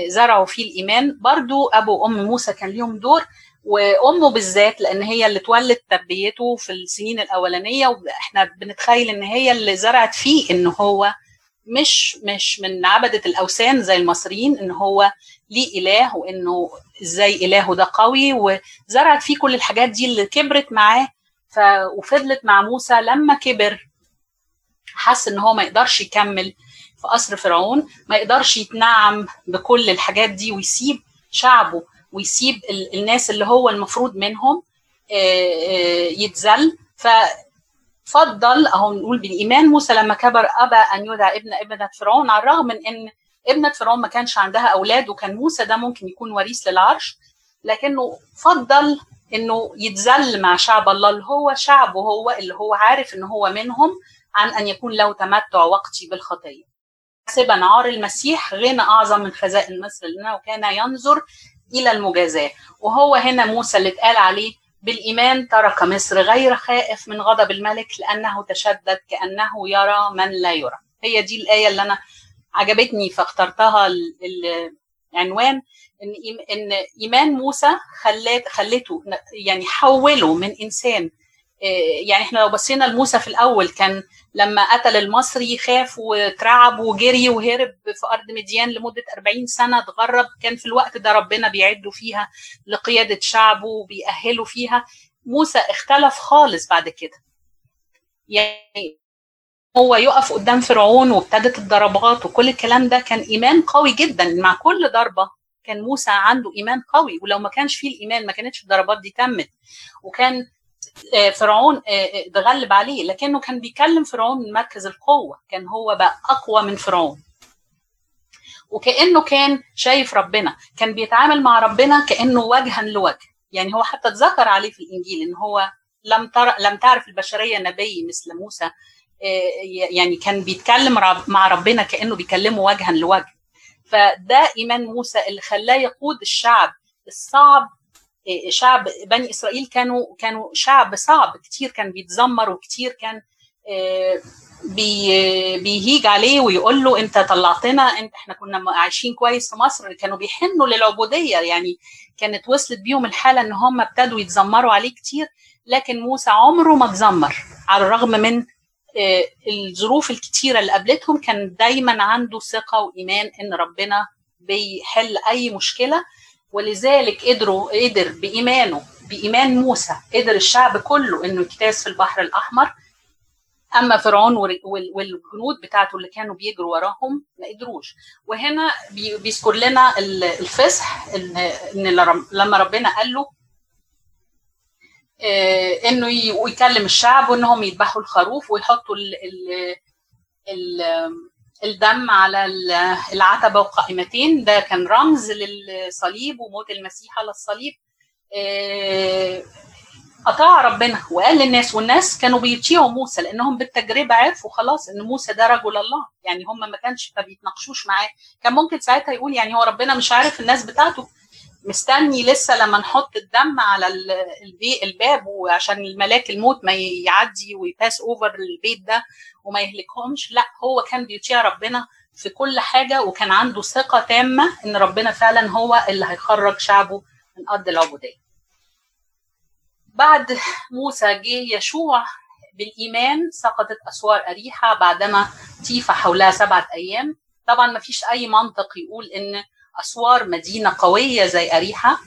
زرعوا فيه الإيمان. برضو أبو وام موسى كان ليهم دور وأمه بالذات لأن هي اللي تولت تربيته في السنين الأولانية. وإحنا بنتخيل إن هي اللي زرعت فيه إن هو مش مش من عبدة الأوثان زي المصريين إن هو ليه إله وإنه إزاي إلهه ده قوي. وزرعت فيه كل الحاجات دي اللي كبرت معاه. ف... وفضلت مع موسى لما كبر حس إن هو ما يقدرش يكمل في قصر فرعون ما يقدرش يتنعم بكل الحاجات دي ويسيب شعبه ويسيب الناس اللي هو المفروض منهم يتذل. ففضل أهو نقول بالإيمان موسى لما كبر أبى أن يدعى ابن ابنة فرعون على الرغم من إن ابنة فرعون ما كانش عندها أولاد وكان موسى ده ممكن يكون وريث للعرش لكنه فضل إنه يتذل مع شعب الله اللي هو شعبه هو اللي هو عارف إن هو منهم عن أن يكون له تمتع وقتي بالخطيه. حسبا عار المسيح غنى أعظم من خزائن مصر لأنه كان ينظر إلى المجازاة وهو هنا موسى اللي اتقال عليه بالإيمان ترك مصر غير خائف من غضب الملك لأنه تشدد كأنه يرى من لا يرى. هي دي الآية اللي أنا عجبتني فاخترتها العنوان إن إن إيمان موسى خلت خلته يعني حوله من إنسان يعني إحنا لو بصينا لموسى في الأول كان لما قتل المصري خاف وترعب وجري وهرب في أرض مديان لمدة 40 سنة اتغرب. كان في الوقت ده ربنا بيعده فيها لقيادة شعبه وبيأهله فيها. موسى اختلف خالص بعد كده. يعني هو يقف قدام فرعون وابتدت الضربات وكل الكلام ده. كان إيمان قوي جدا. مع كل ضربة كان موسى عنده إيمان قوي. ولو ما كانش فيه الإيمان ما كانتش الضربات دي تمت. وكان فرعون اتغلب عليه لكنه كان بيكلم فرعون من مركز القوة كان هو بقى أقوى من فرعون. وكأنه كان شايف ربنا كان بيتعامل مع ربنا كأنه وجها لوجه. يعني هو حتى اتذكر عليه في الإنجيل إن هو لم تر لم تعرف البشرية نبي مثل موسى. يعني كان بيتكلم مع ربنا كأنه بيكلمه وجها لوجه. فده ايمان موسى اللي خلاه يقود الشعب الصعب شعب بني إسرائيل كانوا كانوا شعب صعب كتير كان بيتذمر وكتير كان بي بيهيج عليه ويقول له أنت طلعتنا أنت إحنا كنا عايشين كويس في مصر. كانوا بيحنوا للعبودية يعني كانت وصلت بيهم الحالة إن هم ابتدوا يتذمروا عليه كتير لكن موسى عمره ما اتذمر على الرغم من الظروف الكتيرة اللي قابلتهم. كان دايما عنده ثقة وإيمان إن ربنا بيحل أي مشكلة. ولذلك قدروا قدر بإيمانه بإيمان موسى قدر الشعب كله إنه يجتاز في البحر الأحمر. أما فرعون والجنود بتاعته اللي كانوا بيجروا وراهم ما قدروش. وهنا بيذكر لنا الفصح إن, إن لما ربنا قال له إنه يكلم الشعب وإنهم يذبحوا الخروف ويحطوا ال ال الدم على العتبة والقائمتين ده كان رمز للصليب وموت المسيح على الصليب. اطاع ربنا وقال للناس والناس كانوا بيطيعوا موسى لأنهم بالتجربة عرفوا خلاص إن موسى ده رجل الله. يعني هم ما كانش ما بيتناقشوش معاه. كان ممكن ساعتها يقول يعني هو ربنا مش عارف الناس بتاعته. مستني لسه لما نحط الدم على الباب وعشان الملاك الموت ما يعدي وي pass over البيت ده. وما يهلكهمش. لا هو كان بيطيع ربنا في كل حاجة وكان عنده ثقة تامة إن ربنا فعلا هو اللي هيخرج شعبه من أرض العبودية. بعد موسى جه يشوع بالإيمان سقطت أسوار أريحة بعدما طيف حولها سبعة أيام. طبعا ما فيش أي منطق يقول إن أسوار مدينة قوية زي أريحة.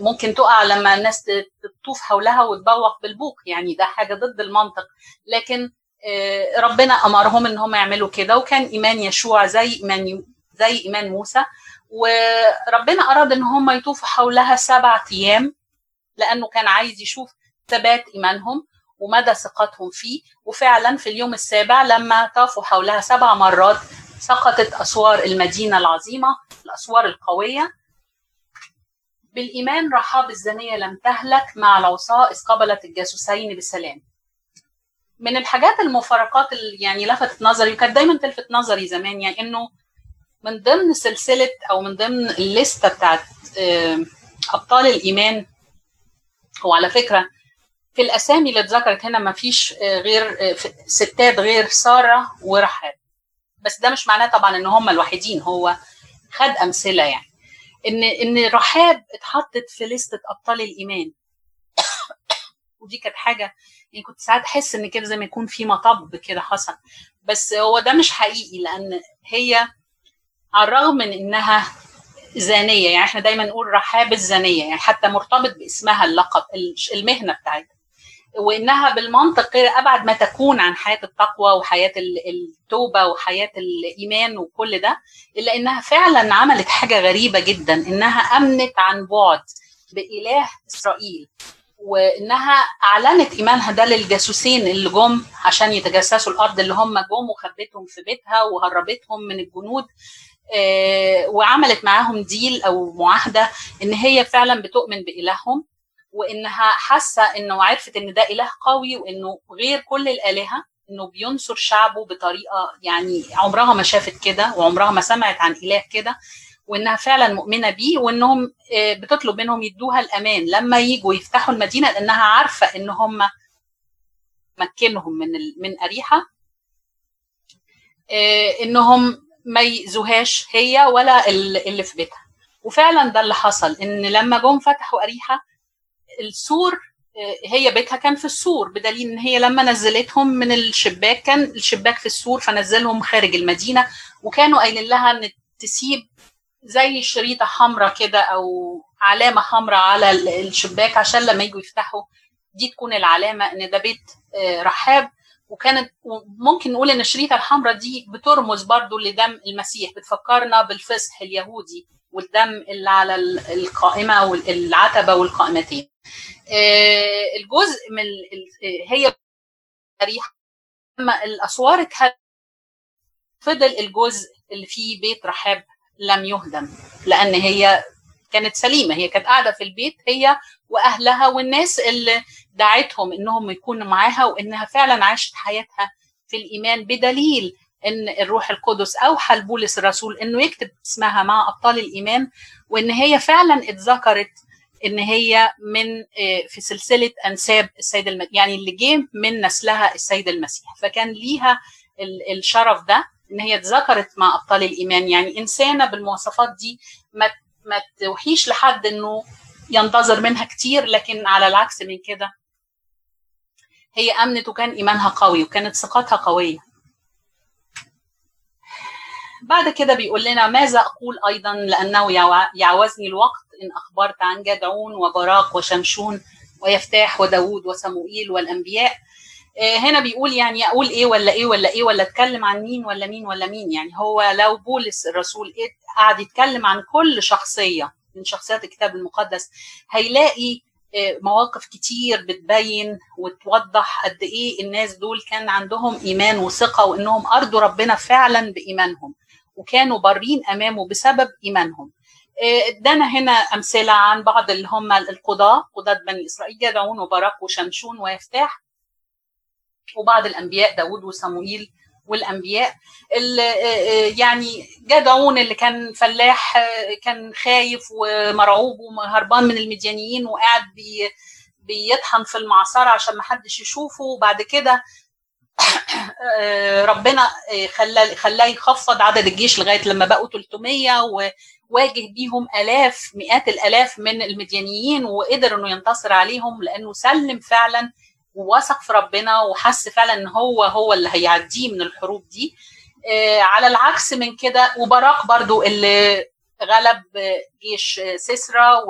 ممكن تقع لما الناس تطوف حولها وتبوق بالبوق يعني ده حاجة ضد المنطق. لكن ربنا أمرهم إن هم يعملوا كده وكان إيمان يشوع زي إيمان زي إيمان موسى وربنا أراد إن هم يطوفوا حولها سبعة أيام لأنه كان عايز يشوف ثبات إيمانهم ومدى ثقتهم فيه وفعلا في اليوم السابع لما طافوا حولها سبع مرات سقطت أسوار المدينة العظيمة الأسوار القوية. بالإيمان رحاب الزانيه لم تهلك مع العصاة إذ قبلت الجاسوسين بسلام. من الحاجات المفارقات اللي يعني لفتت نظري وكانت دايما تلفت نظري زمان يعني إنه من ضمن سلسلة أو من ضمن الليستة بتاعت أبطال الإيمان هو على فكرة في الأسامي اللي اتذكرت هنا ما فيش غير ستات غير سارة ورحاب بس ده مش معناه طبعا إن هم الوحيدين هو خد أمثلة يعني. إن إن رحاب اتحطت في لسته أبطال الإيمان. ودي كانت حاجة يعني كنت ساعات أحس إن كده زي ما يكون في مطب كده حصل. بس هو ده مش حقيقي لأن هي على الرغم من إنها زانية يعني إحنا دايما نقول رحاب الزانية يعني حتى مرتبط باسمها اللقب المهنة بتاعتها. وإنها بالمنطق أبعد ما تكون عن حياة التقوى وحياة التوبة وحياة الإيمان وكل ده إلا إنها فعلا عملت حاجة غريبة جدا إنها أمنت عن بعد بإله إسرائيل. وإنها أعلنت ايمانها ده للجاسوسين اللي جم عشان يتجسسوا الأرض اللي هم جم وخبتهم في بيتها وهربتهم من الجنود وعملت معاهم ديل أو معاهدة إن هي فعلا بتؤمن بإلههم وإنها حاسة إنه عرفت إن ده إله قوي وإنه غير كل الآلهة إنه بينصر شعبه بطريقة يعني عمرها ما شافت كده وعمرها ما سمعت عن إله كده. وإنها فعلا مؤمنة بيه وإنهم بتطلب منهم يدوها الأمان. لما يجوا يفتحوا المدينة لأنها عارفة إن هم مكنهم من من أريحة إنهم ما يأذوهاش هي ولا اللي في بيتها. وفعلا ده اللي حصل إن لما جم فتحوا أريحة السور هي بيتها كان في السور بدليل إن هي لما نزلتهم من الشباك كان الشباك في السور فنزلهم خارج المدينة وكانوا قايلين لها إن تسيب زي شريطة حمراء كده أو علامة حمراء على الشباك عشان لما يجوا يفتحوا دي تكون العلامة إن ده بيت رحاب. وكانت ممكن نقول إن الشريطة الحمراء دي بترمز برضو لدم المسيح. بتفكرنا بالفصح اليهودي والدم اللي على القائمة والعتبه والقائمتين. الجزء من هي ريحه لما الأسوار فضل الجزء اللي فيه بيت رحاب. لم يهدم لأن هي كانت سليمة هي كانت قاعدة في البيت هي وأهلها والناس اللي دعتهم إنهم يكونوا معاها وإنها فعلا عاشت حياتها في الإيمان بدليل إن الروح القدس اوحى لبولس الرسول إنه يكتب اسمها مع أبطال الإيمان وإن هي فعلا اتذكرت إن هي من في سلسلة أنساب السيد المسيح يعني اللي جه من نسلها السيد المسيح. فكان ليها الشرف ده إن هي اتذكرت مع أبطال الإيمان. يعني إنسانة بالمواصفات دي ما ما توحيش لحد إنه ينتظر منها كتير لكن على العكس من كده هي أمنت وكان إيمانها قوي وكانت ثقتها قوية. بعد كده بيقول لنا ماذا أقول أيضا؟ لأنه يعوزني الوقت. إن أخبرت عن جدعون وبراق وشمشون ويفتاح وداود وصموئيل والأنبياء. هنا بيقول يعني أقول إيه ولا إيه ولا إيه ولا أتكلم عن مين ولا مين ولا مين. يعني هو لو بولس الرسول قعد يتكلم عن كل شخصية من شخصيات الكتاب المقدس هيلاقي مواقف كتير بتبين وتوضح قد إيه الناس دول كان عندهم إيمان وثقة وإنهم أرضوا ربنا فعلا بإيمانهم وكانوا بارين أمامه بسبب إيمانهم. ادانا هنا أمثلة عن بعض اللي هم القضاة قضاة بني إسرائيل جدعون وبراق وشمشون ويفتاح. وبعض الأنبياء داود وصموئيل والأنبياء. يعني جدعون اللي كان فلاح كان خايف ومرعوب وهربان من المديانيين وقاعد بي بيطحن في المعصرة عشان ما حدش يشوفه. وبعد كده ربنا خلاه خلاه يخفض عدد الجيش لغاية لما بقوا 300 وواجه بيهم آلاف مئات الآلاف من المديانيين وقدر إنه ينتصر عليهم لأنه سلم فعلا ووثق في ربنا وحس فعلا إن هو هو اللي هيعديه من الحروب دي آه على العكس من كده وبراق برضو اللي غلب جيش سيسرا.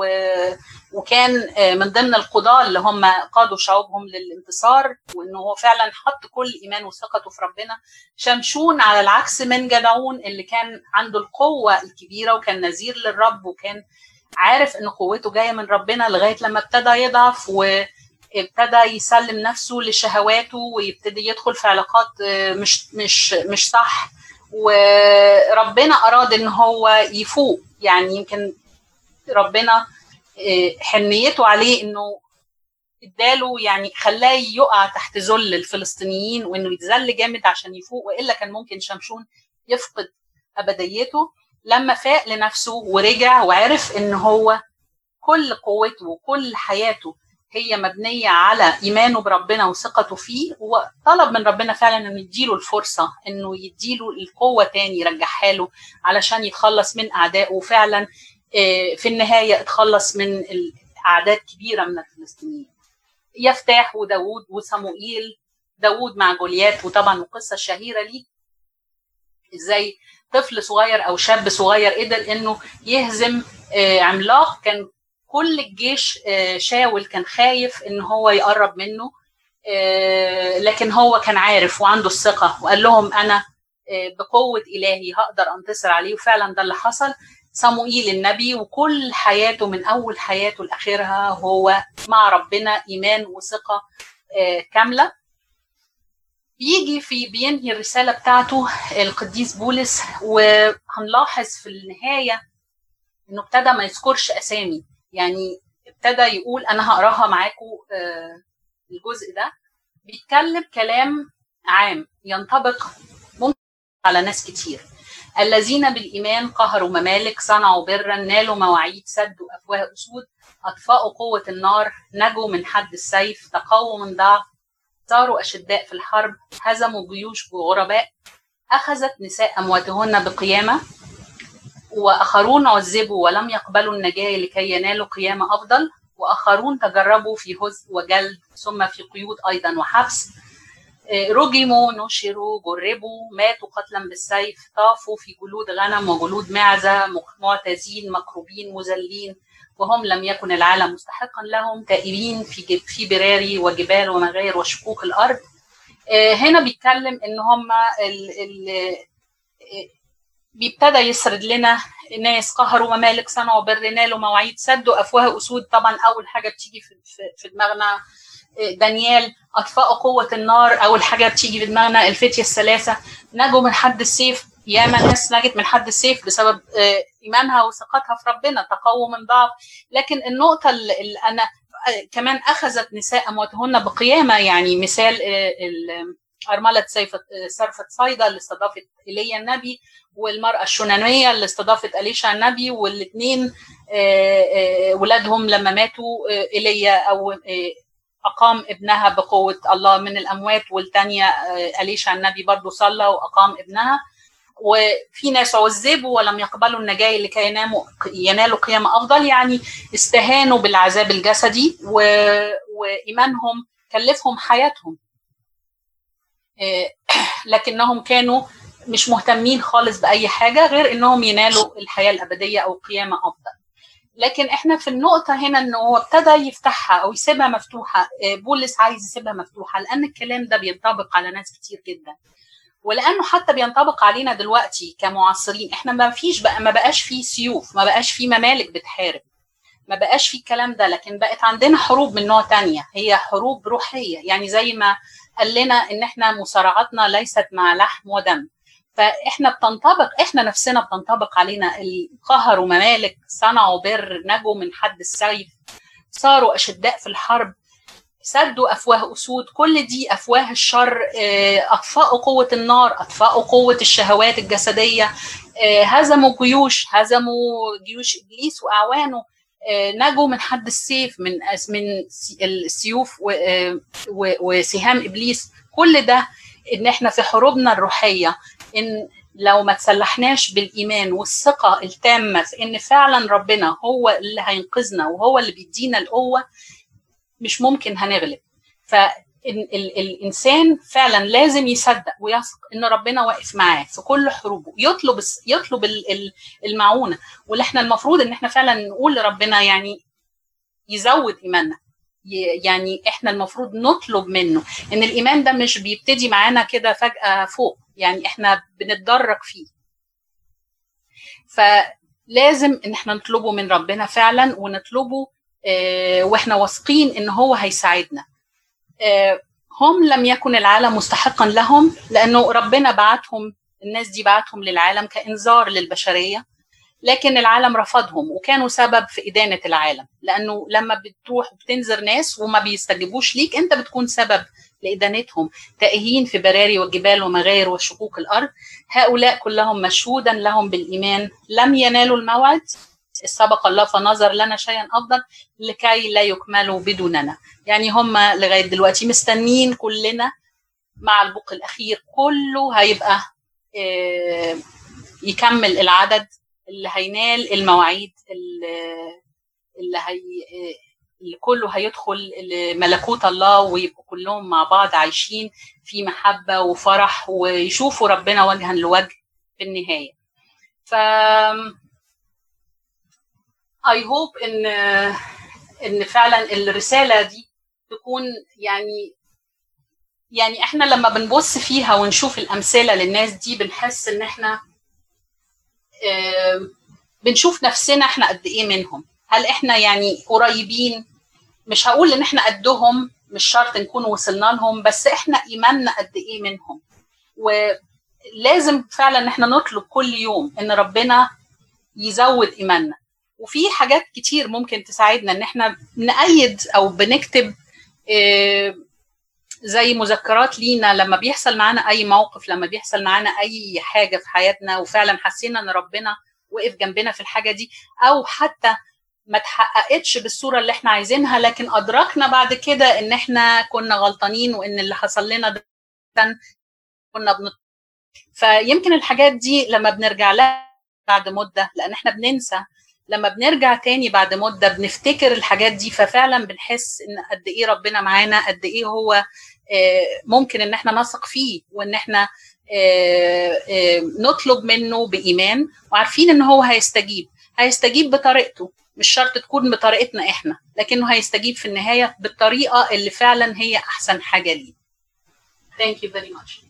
وكان من ضمن القضاة اللي هم قادوا شعوبهم للانتصار وانه هو فعلا حط كل إيمان وثقته في ربنا شمشون على العكس من جدعون اللي كان عنده القوة الكبيرة وكان نذير للرب وكان عارف إن قوته جاية من ربنا لغاية لما ابتدى يضعف و ابتدى يسلم نفسه لشهواته ويبتدي يدخل في علاقات مش مش مش صح. وربنا أراد إن هو يفوق. يعني يمكن ربنا حنيته عليه إنه إداله يعني خلاه يقع تحت ذل الفلسطينيين وإنه يتذل جامد عشان يفوق. وإلا كان ممكن شمشون يفقد أبديته. لما فاق لنفسه ورجع وعرف إن هو كل قوته وكل حياته هي مبنية على إيمانه بربنا وثقته فيه وطلب من ربنا فعلا إنه يديله الفرصة إنه يديله القوة تاني يرجعها له علشان يتخلص من أعدائه. وفعلا في النهاية اتخلص من أعداد كبيرة من الفلسطينيين. يفتاح وداود وصموئيل. داود مع جوليات وطبعا القصة الشهيرة ليه. إزاي طفل صغير أو شاب صغير قدر إنه يهزم عملاق كان كل الجيش شاول كان خايف إن هو يقرب منه لكن هو كان عارف وعنده الثقة وقال لهم أنا بقوة إلهي هقدر أنتصر عليه وفعلا ده اللي حصل. صموئيل النبي وكل حياته من أول حياته لآخرها هو مع ربنا إيمان وثقة كاملة. بيجي في بينهي الرسالة بتاعته القديس بولس وهنلاحظ في النهاية إنه ابتدى ما يذكرش أسامي. يعني ابتدى يقول أنا هقراها معاكم الجزء ده. بيتكلم كلام عام ينطبق ممكن على ناس كتير. الذين بالإيمان قهروا ممالك صنعوا برا نالوا مواعيد سدوا أفواه أسود أطفأوا قوة النار نجوا من حد السيف تقووا من ضعف صاروا أشداء في الحرب هزموا جيوش وغرباء أخذت نساء أمواتهن بقيامة. وآخرون عذبوا ولم يقبلوا النجاة لكي ينالوا قيامة أفضل. وآخرون تجربوا في هزء وجلد ثم في قيود أيضا وحبس. رجموا نشروا جربوا ماتوا قتلا بالسيف طافوا في جلود غنم وجلود معزة معتزين مكروبين مذلين. وهم لم يكن العالم مستحقا لهم تائبين في في براري وجبال ومغاير وشقوق الأرض. هنا بيتكلم إن هم ال ال بيبتدى يسرد لنا ناس قهروا ممالك صنعوا نالوا مواعيد سدوا افواه أسود. طبعا أول حاجة بتيجي في, في دماغنا دانيال أطفاء قوة النار. أول حاجة بتيجي في دماغنا الفتية الثلاثة. نجوا من حد السيف ياما ناس نجت من حد السيف بسبب إيمانها وثقتها في ربنا تقووا من ضعف. لكن النقطة اللي أنا كمان أخذت نساء أمواتهن بقيامة يعني مثال أرملة صرفة صيدا اللي استضافت إيليا النبي والمرأة الشونانية اللي استضافت أليشا النبي والاثنين ولادهم لما ماتوا إيليا أو أقام ابنها بقوة الله. من الأموات والتانية أليشا النبي برضو صلى وأقام ابنها. وفي ناس عذبوا ولم يقبلوا النجاة لكي يناموا ينالوا قيامة أفضل. يعني استهانوا بالعذاب الجسدي. وإيمانهم كلفهم حياتهم. لكنهم كانوا مش مهتمين خالص بأي حاجة غير إنهم ينالوا الحياة الأبدية أو قيامة أفضل. لكن إحنا في النقطة هنا إنه هو ابتدى يفتحها أو يسيبها مفتوحة بولس عايز يسيبها مفتوحة لأن الكلام ده بينطبق على ناس كتير جدا. ولأنه حتى بينطبق علينا دلوقتي كمعاصرين إحنا ما فيش بقى ما بقاش فيه سيوف ما بقاش فيه ممالك بتحارب ما بقاش فيه الكلام ده لكن بقت عندنا حروب من نوع تانية هي حروب روحية. يعني زي ما قال لنا إن إحنا مصارعتنا ليست مع لحم ودم. فإحنا بتنطبق إحنا نفسنا بتنطبق علينا. القهر وممالك صنعوا بر نجوا من حد السيف صاروا أشداء في الحرب سدوا أفواه أسود. كل دي أفواه الشر أطفأوا قوة النار أطفأوا قوة الشهوات الجسدية هزموا جيوش هزموا جيوش إبليس وأعوانه. نجوا من حد السيف من من السيوف وسهام إبليس. كل ده إن إحنا في حروبنا الروحية إن لو ما تسلحناش بالإيمان والثقة التامة في إن فعلا ربنا هو اللي هينقذنا وهو اللي بيدينا القوة مش ممكن هنغلب. فالانسان فعلا لازم يصدق ويثق إن ربنا واقف معاه في كل حروبه يطلب يطلب المعونة. واللي إحنا المفروض إن إحنا فعلا نقول لربنا يعني يزود إيماننا. يعني إحنا المفروض نطلب منه إن الإيمان ده مش بيبتدي معانا كده فجأة فوق يعني إحنا بنتدرج فيه. فلازم إن إحنا نطلبه من ربنا فعلا ونطلبه آه وإحنا واثقين إن هو هيساعدنا. هم لم يكن العالم مستحقا لهم لأنه ربنا بعتهم الناس دي بعتهم للعالم كإنذار للبشرية لكن العالم رفضهم وكانوا سبب في إدانة العالم لأنه لما بتروح وبتنذر ناس وما بيستجيبوش ليك أنت بتكون سبب لإدانتهم. تائهين في براري والجبال ومغاير وشقوق الأرض هؤلاء كلهم مشهودا لهم بالإيمان لم ينالوا الموعد. سبق الله فنظر لنا شيئا أفضل لكي لا يكملوا بدوننا يعني هم لغاية دلوقتي مستنين كلنا مع البوق الأخير كله هيبقى يكمل العدد اللي هينال المواعيد اللي هي اللي كله هيدخل ملكوت الله ويبقوا كلهم مع بعض عايشين في محبة وفرح ويشوفوا ربنا وجها لوجه في النهاية. ف اي هوب إن إن فعلا الرسالة دي تكون يعني يعني إحنا لما بنبص فيها ونشوف الأمثلة للناس دي بنحس إن إحنا بنشوف نفسنا إحنا قد إيه منهم. هل إحنا يعني قريبين؟ مش هقول إن إحنا قدهم مش شرط نكون وصلنا لهم بس إحنا إيماننا قد إيه منهم. ولازم فعلا ان إحنا نطلب كل يوم إن ربنا يزود إيماننا. وفي حاجات كتير ممكن تساعدنا إن إحنا نأيد أو بنكتب زي مذكرات لينا لما بيحصل معانا أي موقف لما بيحصل معانا أي حاجة في حياتنا وفعلا حسينا إن ربنا وقف جنبنا في الحاجة دي أو حتى ما تحققتش بالصورة اللي إحنا عايزينها لكن أدركنا بعد كده إن إحنا كنا غلطانين وإن اللي حصل لنا ده كنا بنط فيمكن الحاجات دي لما بنرجع لها بعد مدة لأن إحنا بننسى لما بنرجع تاني بعد مدة بنفتكر الحاجات دي ففعلا بنحس إن قد إيه ربنا معانا قد إيه هو ممكن إن إحنا نثق فيه وإن إحنا نطلب منه بإيمان وعارفين إن هو هيستجيب هيستجيب بطريقته مش شرط تكون بطريقتنا إحنا لكنه هيستجيب في النهاية بالطريقة اللي فعلا هي أحسن حاجة ليه Thank you very much.